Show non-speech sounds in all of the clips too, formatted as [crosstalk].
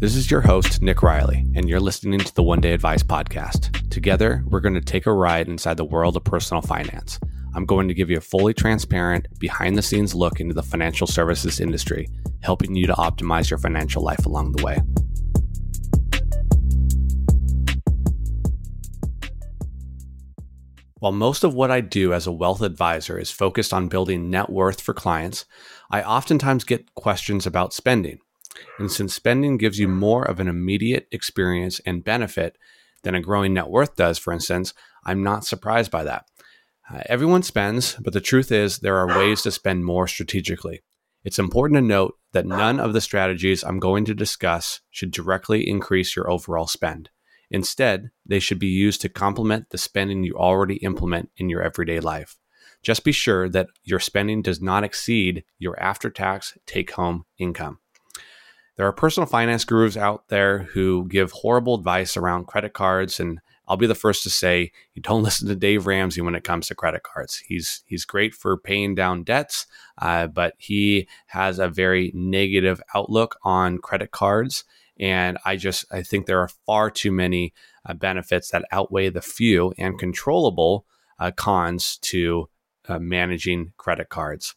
This is your host, Nick Riley, and you're listening to the One Day Advice Podcast. Together, we're going to take a ride inside the world of personal finance. I'm going to give you a fully transparent, behind the scenes look into the financial services industry, helping you to optimize your financial life along the way. While most of what I do as a wealth advisor is focused on building net worth for clients, I oftentimes get questions about spending. And since spending gives you more of an immediate experience and benefit than a growing net worth does, for instance, I'm not surprised by that. Uh, everyone spends, but the truth is there are ways to spend more strategically. It's important to note that none of the strategies I'm going to discuss should directly increase your overall spend. Instead, they should be used to complement the spending you already implement in your everyday life. Just be sure that your spending does not exceed your after tax take home income. There are personal finance gurus out there who give horrible advice around credit cards and I'll be the first to say you don't [laughs] listen to Dave Ramsey when it comes to credit cards. He's he's great for paying down debts, uh, but he has a very negative outlook on credit cards. And I just I think there are far too many uh, benefits that outweigh the few and controllable uh, cons to uh, managing credit cards.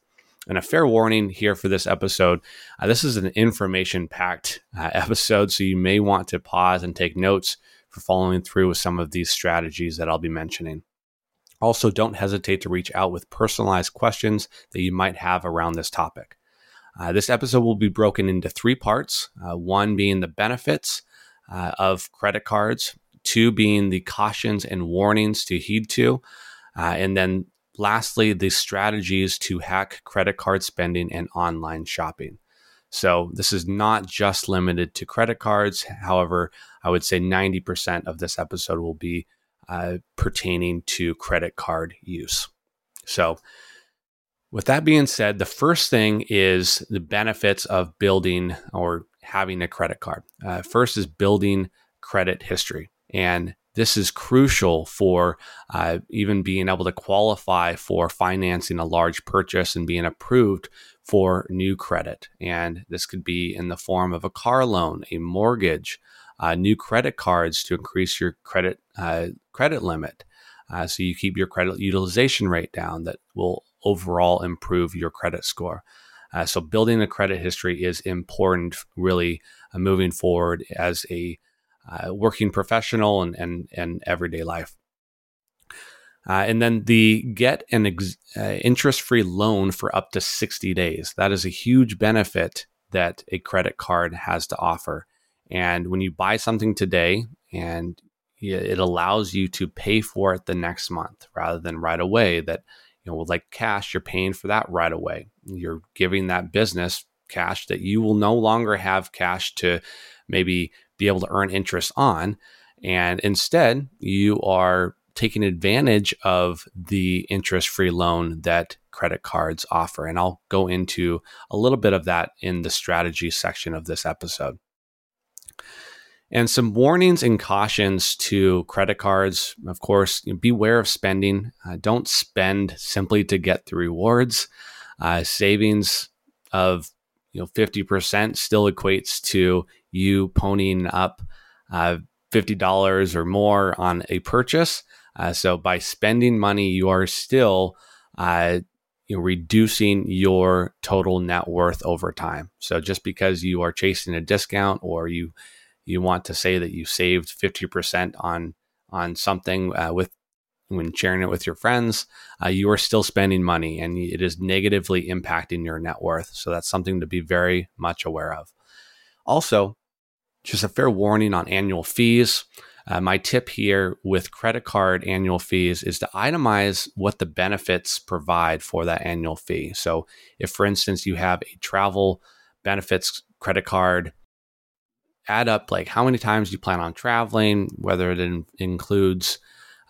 And a fair warning here for this episode uh, this is an information packed uh, [laughs] episode, so you may want to pause and take notes for following through with some of these strategies that I'll be mentioning. Also, don't hesitate to reach out with personalized questions that you might have around this topic. Uh, this episode will be broken into three parts uh, one being the benefits uh, of credit cards, two being the cautions and warnings to heed to, uh, and then lastly, the strategies to hack credit card spending and online shopping. So, this is not just limited to credit cards. However, I would say 90% of this episode will be uh, pertaining to credit card use. So, with that being said, the first thing is the benefits of building or having a credit card. Uh, first is building credit history. And this is crucial for uh, even being able to qualify for financing a large purchase and being approved for new credit. And this could be in the form of a car loan, a mortgage, uh, new credit cards to increase your credit uh, credit limit, uh, so you keep your credit utilization rate down. That will overall improve your credit score. Uh, so building a credit history is important, really uh, moving forward as a uh, working professional and, and, and everyday life. Uh, and then the get an ex- uh, interest free loan for up to 60 days. That is a huge benefit that a credit card has to offer. And when you buy something today and it allows you to pay for it the next month rather than right away, that, you know, like cash, you're paying for that right away. You're giving that business cash that you will no longer have cash to maybe be able to earn interest on. And instead, you are taking advantage of the interest free loan that credit cards offer. And I'll go into a little bit of that in the strategy section of this episode. And some warnings and cautions to credit cards. Of course, beware of spending. Uh, don't spend simply to get the rewards. Uh, savings of you know 50% still equates to you ponying up uh, $50 or more on a purchase. Uh, so by spending money, you are still uh, you know, reducing your total net worth over time. So just because you are chasing a discount or you you want to say that you saved 50% on on something uh, with when sharing it with your friends, uh, you are still spending money and it is negatively impacting your net worth. So that's something to be very much aware of. Also, just a fair warning on annual fees. Uh, my tip here with credit card annual fees is to itemize what the benefits provide for that annual fee. So, if for instance you have a travel benefits credit card, add up like how many times you plan on traveling, whether it in- includes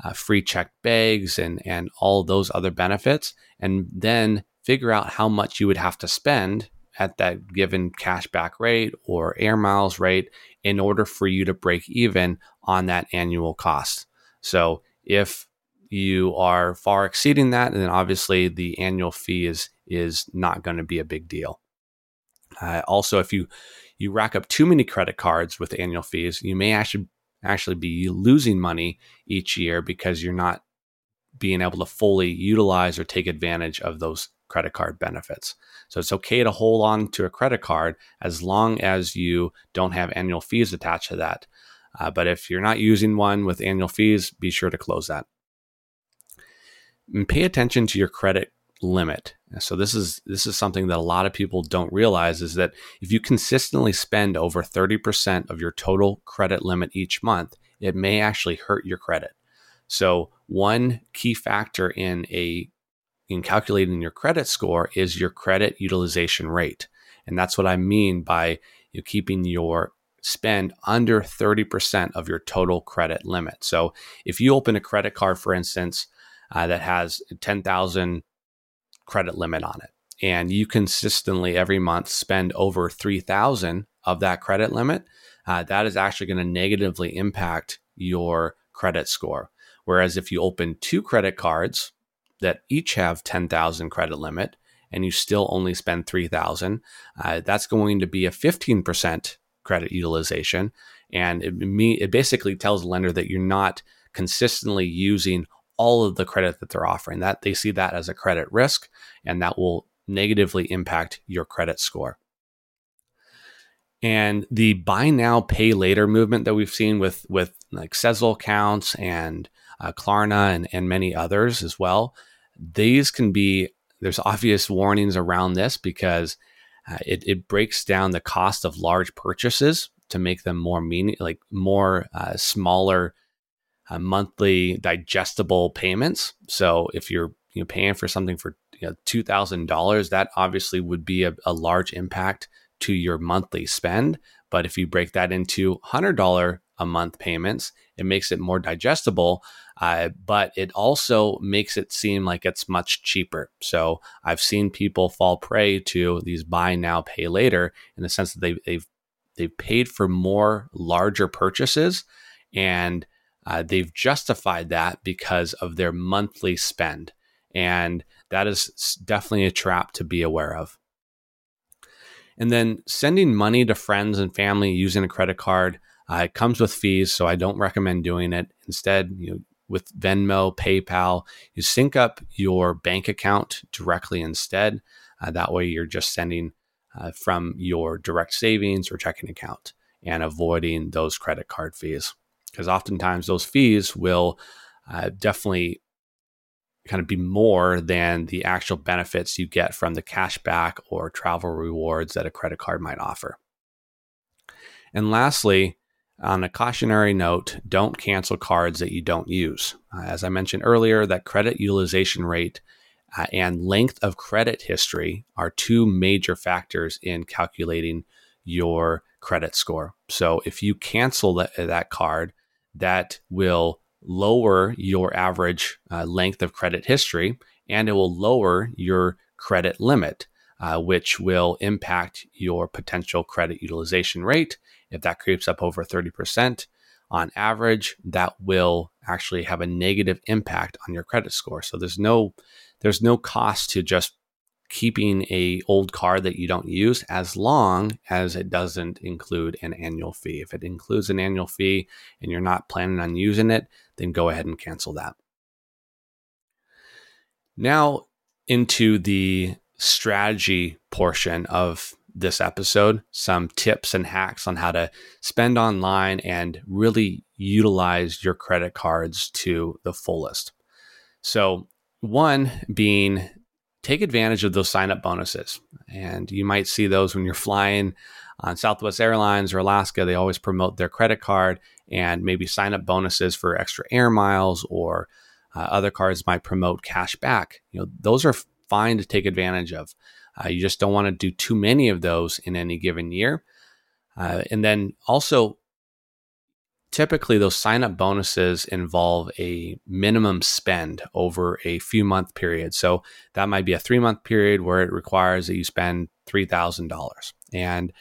uh, free checked bags and and all those other benefits, and then figure out how much you would have to spend at that given cashback rate or air miles rate in order for you to break even on that annual cost. So if you are far exceeding that, then obviously the annual fee is is not going to be a big deal. Uh, also, if you you rack up too many credit cards with annual fees, you may actually actually be losing money each year because you're not being able to fully utilize or take advantage of those credit card benefits. So it's okay to hold on to a credit card as long as you don't have annual fees attached to that. Uh, but if you're not using one with annual fees, be sure to close that. And pay attention to your credit limit. So this is this is something that a lot of people don't realize is that if you consistently spend over 30% of your total credit limit each month, it may actually hurt your credit. So one key factor in a in calculating your credit score is your credit utilization rate. And that's what I mean by you keeping your spend under 30% of your total credit limit. So if you open a credit card, for instance, uh, that has 10,000 credit limit on it, and you consistently every month spend over 3,000 of that credit limit, uh, that is actually going to negatively impact your credit score. Whereas if you open two credit cards that each have 10,000 credit limit and you still only spend 3,000, uh, that's going to be a 15% credit utilization. And it, me, it basically tells the lender that you're not consistently using all of the credit that they're offering. That they see that as a credit risk, and that will negatively impact your credit score. And the buy now, pay later movement that we've seen with with like Sezzle accounts and uh, Klarna and, and many others as well, these can be there's obvious warnings around this because uh, it, it breaks down the cost of large purchases to make them more meaning like more uh, smaller uh, monthly digestible payments. So if you're you know paying for something for you know, two thousand dollars, that obviously would be a, a large impact to your monthly spend. But if you break that into hundred dollar a month payments, it makes it more digestible. Uh, but it also makes it seem like it's much cheaper. So I've seen people fall prey to these buy now, pay later in the sense that they, they've they've paid for more larger purchases and uh, they've justified that because of their monthly spend. And that is definitely a trap to be aware of. And then sending money to friends and family using a credit card. Uh, it comes with fees, so I don't recommend doing it. Instead, you know, with Venmo, PayPal, you sync up your bank account directly instead. Uh, that way, you're just sending uh, from your direct savings or checking account and avoiding those credit card fees because oftentimes those fees will uh, definitely kind of be more than the actual benefits you get from the cash back or travel rewards that a credit card might offer. And lastly, on a cautionary note, don't cancel cards that you don't use. Uh, as I mentioned earlier, that credit utilization rate uh, and length of credit history are two major factors in calculating your credit score. So if you cancel that, that card, that will lower your average uh, length of credit history and it will lower your credit limit, uh, which will impact your potential credit utilization rate. If that creeps up over 30% on average, that will actually have a negative impact on your credit score. So there's no there's no cost to just keeping a old card that you don't use as long as it doesn't include an annual fee. If it includes an annual fee and you're not planning on using it, then go ahead and cancel that. Now into the strategy portion of this episode, some tips and hacks on how to spend online and really utilize your credit cards to the fullest. So, one being take advantage of those sign up bonuses. And you might see those when you're flying on Southwest Airlines or Alaska. They always promote their credit card and maybe sign up bonuses for extra air miles or uh, other cards might promote cash back. You know, those are fine to take advantage of. Uh, you just don't want to do too many of those in any given year. Uh, and then also typically those sign up bonuses involve a minimum spend over a few month period. So that might be a three month period where it requires that you spend $3,000. And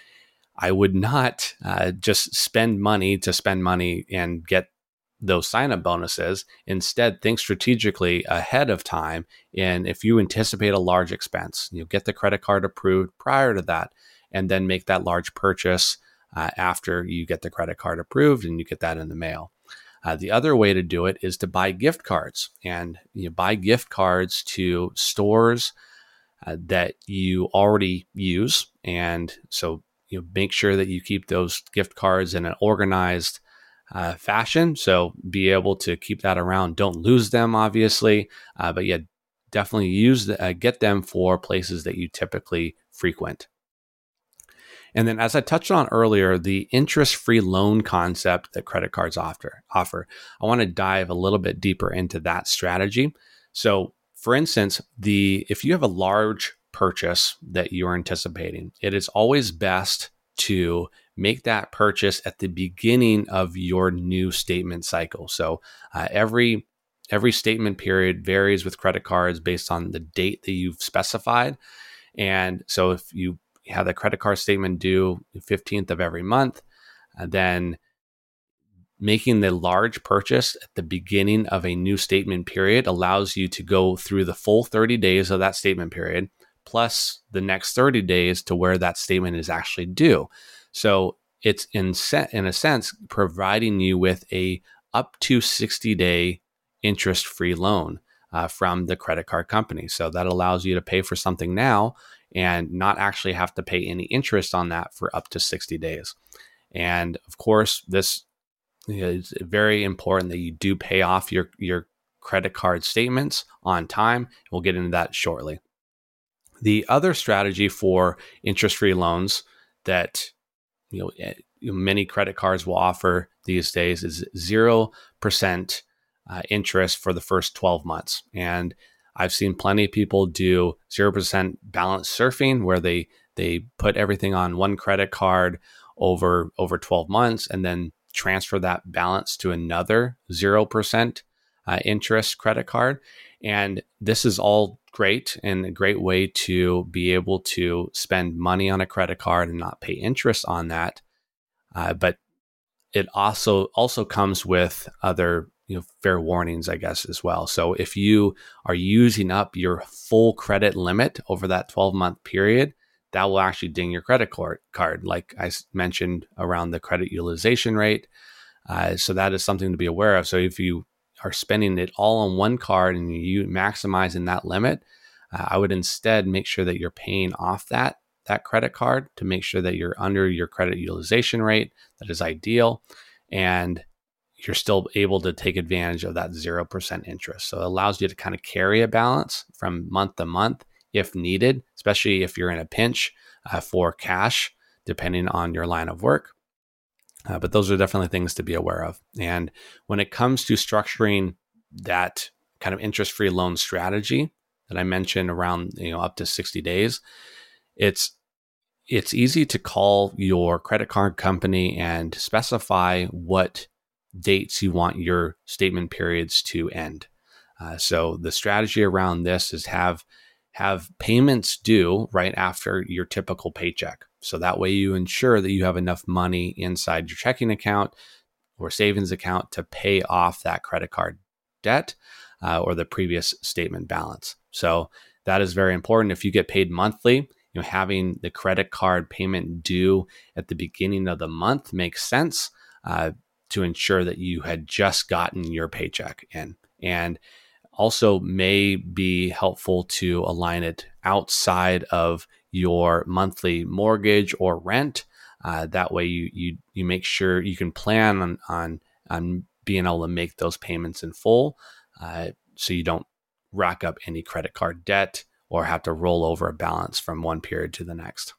I would not uh, just spend money to spend money and get those sign up bonuses. Instead, think strategically ahead of time. And if you anticipate a large expense, you know, get the credit card approved prior to that and then make that large purchase uh, after you get the credit card approved and you get that in the mail. Uh, the other way to do it is to buy gift cards and you buy gift cards to stores uh, that you already use. And so you know, make sure that you keep those gift cards in an organized uh, fashion. So be able to keep that around. Don't lose them, obviously, uh, but yeah, definitely use the, uh, get them for places that you typically frequent. And then, as I touched on earlier, the interest-free loan concept that credit cards offer. Offer. I want to dive a little bit deeper into that strategy. So, for instance, the if you have a large purchase that you're anticipating, it is always best to make that purchase at the beginning of your new statement cycle. So, uh, every every statement period varies with credit cards based on the date that you've specified. And so, if you have the credit card statement due 15th of every month. And then making the large purchase at the beginning of a new statement period allows you to go through the full 30 days of that statement period plus the next 30 days to where that statement is actually due. So it's in set, in a sense providing you with a up to 60 day interest free loan uh, from the credit card company. So that allows you to pay for something now and not actually have to pay any interest on that for up to 60 days. And of course, this is very important that you do pay off your, your credit card statements on time. We'll get into that shortly. The other strategy for interest free loans that you know eh, many credit cards will offer these days is 0% uh, interest for the first 12 months. And I've seen plenty of people do 0% balance surfing where they they put everything on one credit card over over 12 months and then transfer that balance to another 0% uh, interest credit card. And this is all great and a great way to be able to spend money on a credit card and not pay interest on that. Uh, but it also also comes with other you know fair warnings i guess as well. So if you are using up your full credit limit over that 12 month period that will actually ding your credit card card like i mentioned around the credit utilization rate. Uh, so that is something to be aware of. So if you are spending it all on one card and you maximizing that limit uh, i would instead make sure that you're paying off that that credit card to make sure that you're under your credit utilization rate that is ideal and you're still able to take advantage of that 0% interest. So it allows you to kind of carry a balance from month to month if needed, especially if you're in a pinch uh, for cash, depending on your line of work. Uh, but those are definitely things to be aware of. And when it comes to structuring that kind of interest free loan strategy that I mentioned around, you know, up to 60 days, it's it's easy to call your credit card company and specify what dates you want your statement periods to end. Uh, so the strategy around this is have have payments due right after your typical paycheck. So that way you ensure that you have enough money inside your checking account or savings account to pay off that credit card debt uh, or the previous statement balance. So that is very important. If you get paid monthly, you know having the credit card payment due at the beginning of the month makes sense. Uh, to ensure that you had just gotten your paycheck in. And also may be helpful to align it outside of your monthly mortgage or rent. Uh, that way, you you you make sure you can plan on on on being able to make those payments in full, uh, so you don't rack up any credit card debt or have to roll over a balance from one period to the next.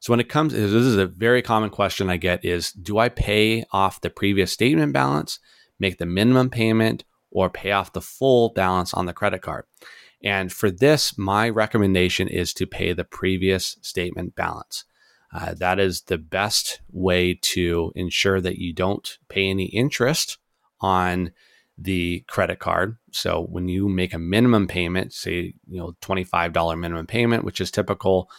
So when it comes, this is a very common question I get is, do I pay off the previous statement balance, make the minimum payment, or pay off the full balance on the credit card? And for this, my recommendation is to pay the previous statement balance. Uh, that is the best way to ensure that you don't pay any interest on the credit card. So when you make a minimum payment, say, you know, $25 minimum payment, which is typical,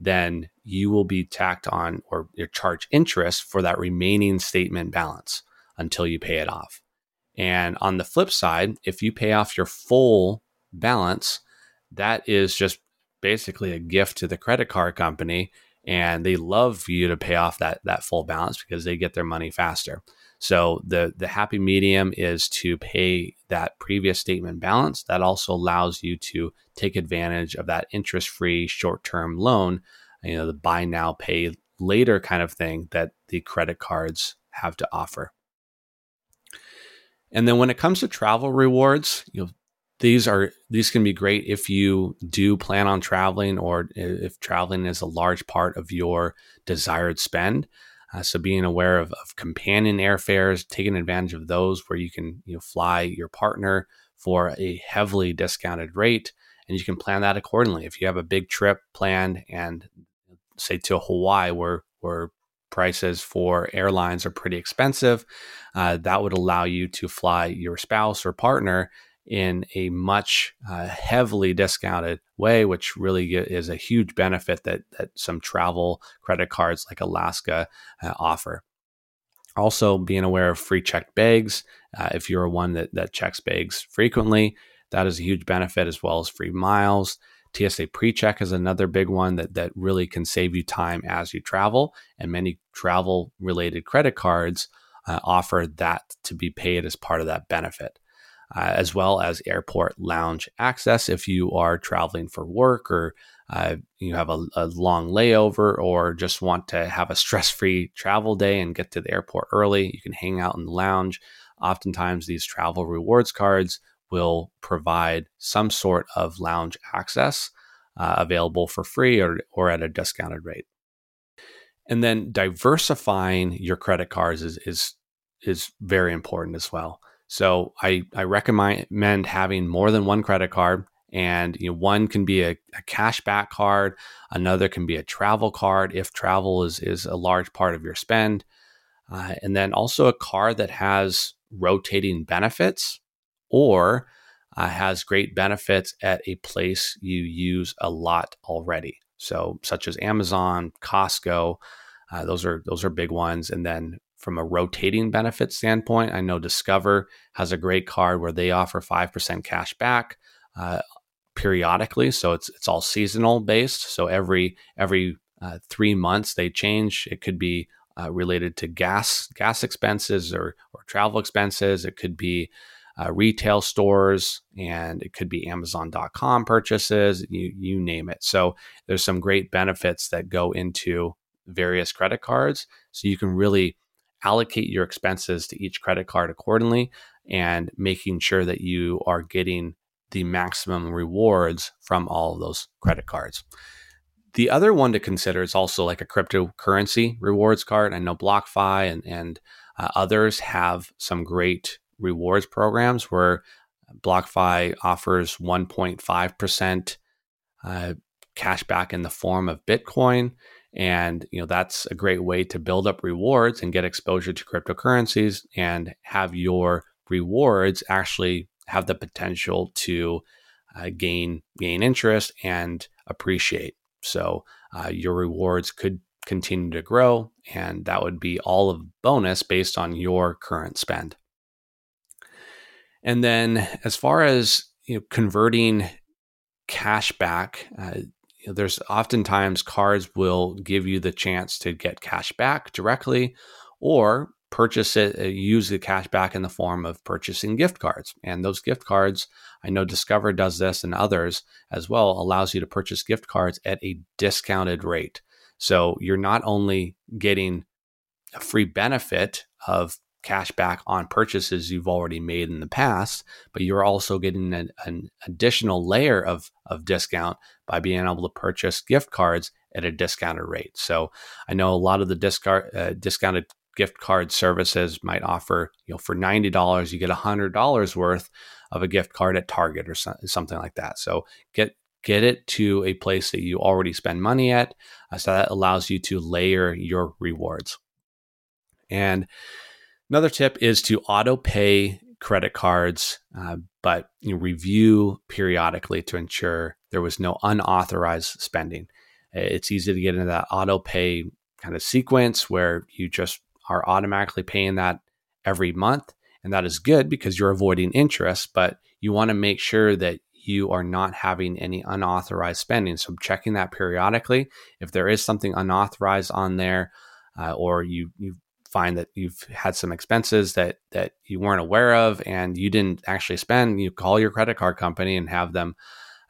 then you will be tacked on or your charge interest for that remaining statement balance until you pay it off. And on the flip side, if you pay off your full balance, that is just basically a gift to the credit card company and they love for you to pay off that that full balance because they get their money faster. So the the happy medium is to pay that previous statement balance. That also allows you to take advantage of that interest-free short-term loan, you know, the buy now pay later kind of thing that the credit cards have to offer. And then when it comes to travel rewards, you know, these are these can be great if you do plan on traveling or if traveling is a large part of your desired spend. Uh, so being aware of, of companion airfares taking advantage of those where you can you know fly your partner for a heavily discounted rate and you can plan that accordingly. If you have a big trip planned and say to hawaii where where prices for airlines are pretty expensive uh, that would allow you to fly your spouse or partner in a much uh, heavily discounted way, which really is a huge benefit that that some travel credit cards like Alaska uh, offer. Also, being aware of free checked bags. Uh, if you're one that that checks bags frequently, that is a huge benefit, as well as free miles. TSA PreCheck is another big one that that really can save you time as you travel, and many travel related credit cards uh, offer that to be paid as part of that benefit uh, as well as airport lounge access if you are traveling for work or uh, you have a, a, long layover or just want to have a stress free travel day and get to the airport early. You can hang out in the lounge. Oftentimes, these travel rewards cards will provide some sort of lounge access uh, available for free or, or at a discounted rate. And then diversifying your credit cards is, is, is very important as well. So I, I recommend having more than one credit card. And you know, one can be a, a cashback card, another can be a travel card if travel is, is a large part of your spend. Uh, and then also a card that has rotating benefits or uh, has great benefits at a place you use a lot already. So, such as Amazon, Costco, uh, those are those are big ones. And then from a rotating benefit standpoint, I know Discover has a great card where they offer 5% cash back uh, periodically. So it's, it's all seasonal based. So every, every uh, three months they change. It could be uh, related to gas, gas expenses or, or travel expenses. It could be uh, retail stores and it could be Amazon.com purchases, you, you name it. So there's some great benefits that go into various credit cards. So you can really allocate your expenses to each credit card accordingly and making sure that you are getting the maximum rewards from all of those credit cards. The other one to consider is also like a cryptocurrency rewards card. I know BlockFi and, and uh, others have some great rewards programs where BlockFi offers 1.5% uh, cash back in the form of Bitcoin. And you know that's a great way to build up rewards and get exposure to cryptocurrencies and have your rewards actually have the potential to uh, gain gain interest and appreciate. So uh, your rewards could continue to grow and that would be all of bonus based on your current spend and then as far as you know converting cash back uh, know, there's oftentimes cards will give you the chance to get cash back directly or purchase it, uh, use the cash back in the form of purchasing gift cards. And those gift cards, I know Discover does this and others as well, allows you to purchase gift cards at a discounted rate. So you're not only getting a free benefit of cash back on purchases you've already made in the past, but you're also getting an, an, additional layer of, of discount by being able to purchase gift cards at a discounted rate. So I know a lot of the discard, uh, discounted gift card services might offer, you know, for $90, you get $100 worth of a gift card at Target or so, something like that. So get get it to a place that you already spend money at. Uh, so that allows you to layer your rewards. And Another tip is to auto pay credit cards, uh, but you know, review periodically to ensure there was no unauthorized spending. It's easy to get into that auto pay kind of sequence where you just are automatically paying that every month. And that is good because you're avoiding interest, but you want to make sure that you are not having any unauthorized spending. So checking that periodically. If there is something unauthorized on there, uh, or you you find that you've had some expenses that that you weren't aware of and you didn't actually spend, you call your credit card company and have them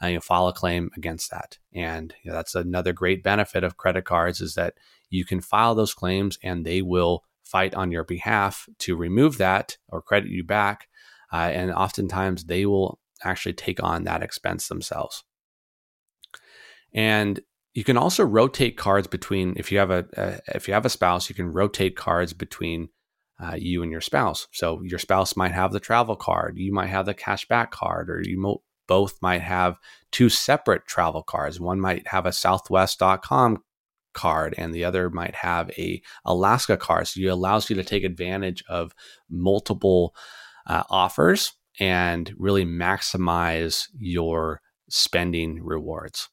uh, you file a claim against that. And you know, that's another great benefit of credit cards is that you can file those claims and they will fight on your behalf to remove that or credit you back. Uh, and oftentimes they will actually take on that expense themselves. And you can also rotate cards between if you have a, if you have a spouse, you can rotate cards between uh, you and your spouse. So your spouse might have the travel card, you might have the cash back card, or you mo- both might have two separate travel cards. One might have a Southwest.com card and the other might have a Alaska card. So it allows you to take advantage of multiple uh, offers and really maximize your spending rewards.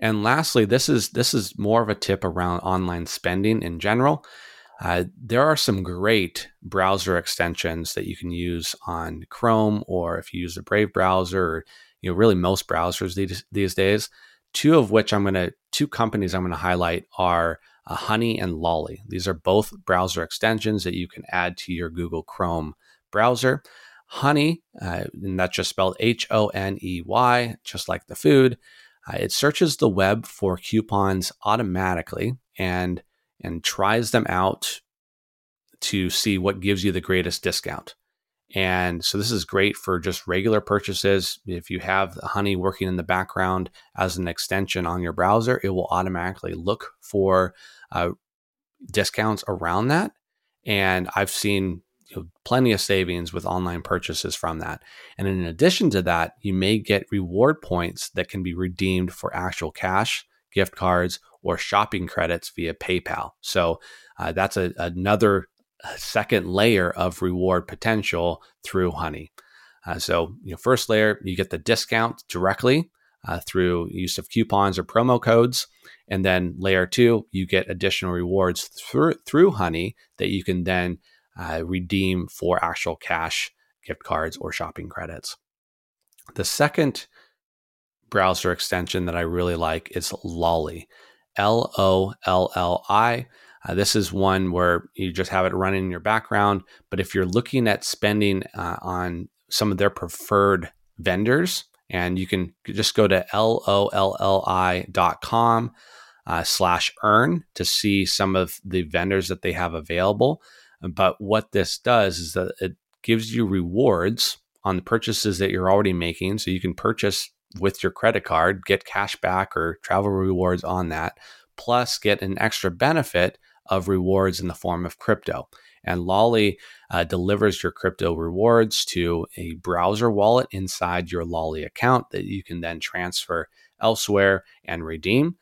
And lastly, this is this is more of a tip around online spending in general. Uh, there are some great browser extensions that you can use on Chrome, or if you use the Brave browser, or you know really most browsers these, these days. Two of which I'm going to two companies I'm going to highlight are uh, Honey and Lolli. These are both browser extensions that you can add to your Google Chrome browser. Honey, uh, and that's just spelled H O N E Y, just like the food. Uh, it searches the web for coupons automatically and and tries them out to see what gives you the greatest discount. And so this is great for just regular purchases. If you have Honey working in the background as an extension on your browser, it will automatically look for uh, discounts around that. And I've seen you know, plenty of savings with online purchases from that. And in addition to that, you may get reward points that can be redeemed for actual cash, gift cards, or shopping credits via PayPal. So uh, that's a, another uh, second layer of reward potential through Honey. Uh, so, you know, first layer, you get the discount directly uh, through use of coupons or promo codes. And then layer two, you get additional rewards through, through Honey that you can then uh, redeem for actual cash, gift cards, or shopping credits. The second browser extension that I really like is Lolli, L O L L I. Uh, this is one where you just have it running in your background. But if you're looking at spending uh, on some of their preferred vendors, and you can just go to lolli.com uh, slash earn to see some of the vendors that they have available. But what this does is that it gives you rewards on the purchases that you're already making. So you can purchase with your credit card, get cash back or travel rewards on that, plus get an extra benefit of rewards in the form of crypto. And Lolli uh, delivers your crypto rewards to a browser wallet inside your Lolli account that you can then transfer elsewhere and redeem.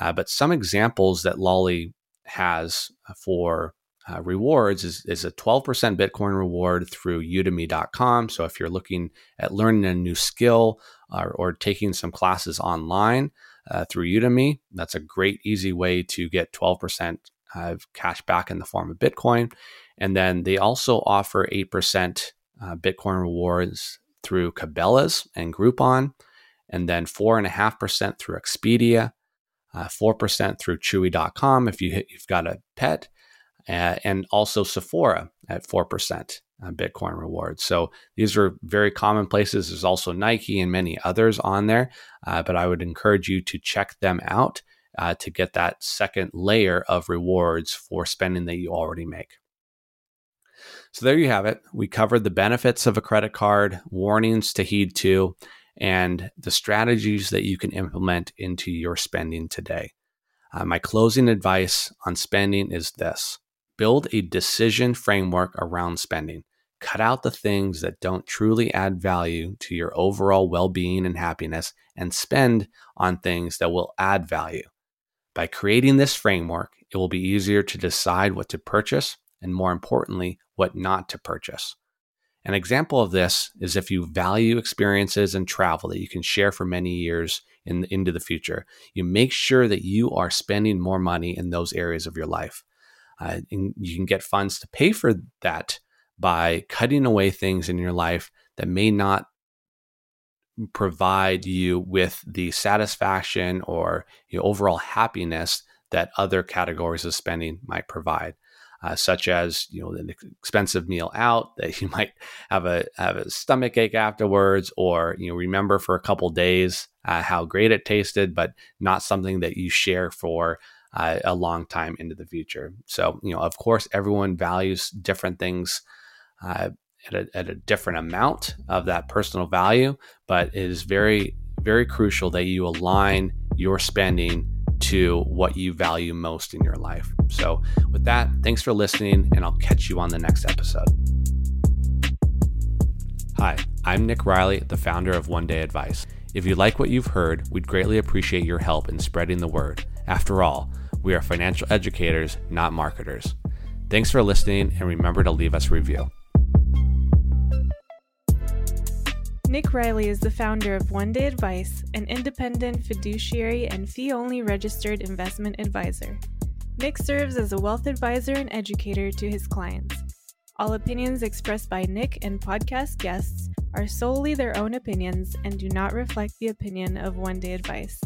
Uh, but some examples that Lolli has for uh, rewards is, is a 12% Bitcoin reward through udemy.com. So if you're looking at learning a new skill or, or taking some classes online uh, through Udemy, that's a great, easy way to get 12% uh, cash back in the form of Bitcoin. And then they also offer 8% uh, Bitcoin rewards through Cabela's and Groupon, and then 4.5% through Expedia, uh, 4% through Chewy.com if you, you've got a pet uh, and also Sephora at 4% Bitcoin rewards. So these are very common places. There's also Nike and many others on there, uh, but I would encourage you to check them out uh, to get that second layer of rewards for spending that you already make. So there you have it. We covered the benefits of a credit card, warnings to heed to, and the strategies that you can implement into your spending today. Uh, my closing advice on spending is this Build a decision framework around spending. Cut out the things that don't truly add value to your overall well being and happiness and spend on things that will add value. By creating this framework, it will be easier to decide what to purchase and, more importantly, what not to purchase. An example of this is if you value experiences and travel that you can share for many years in, into the future, you make sure that you are spending more money in those areas of your life. Uh, you can get funds to pay for that by cutting away things in your life that may not provide you with the satisfaction or know, overall happiness that other categories of spending might provide. Uh, such as you know an expensive meal out [laughs] that you might have a have a stomach ache afterwards, or you know remember for a couple days uh, how great it tasted, but not something that you share for uh, a long time into the future. So you know, of course, everyone values different things uh, at a, at a different amount of that personal value, but it is very, very crucial that you align your spending to what you value most in your life. So, with that, thanks for listening, and I'll catch you on the next episode. Hi, I'm Nick Riley, the founder of One Day Advice. If you like what you've heard, we'd greatly appreciate your help in spreading the word. After all, we are financial educators, not marketers. Thanks for listening, and remember to leave us a review. Nick Riley is the founder of One Day Advice, an independent fiduciary and fee only registered investment advisor. Nick serves as a wealth advisor and educator to his clients. All opinions expressed by Nick and podcast guests are solely their own opinions and do not reflect the opinion of One Day Advice.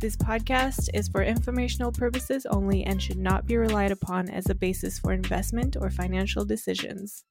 This podcast is for informational purposes only and should not be relied upon as a basis for investment or financial decisions.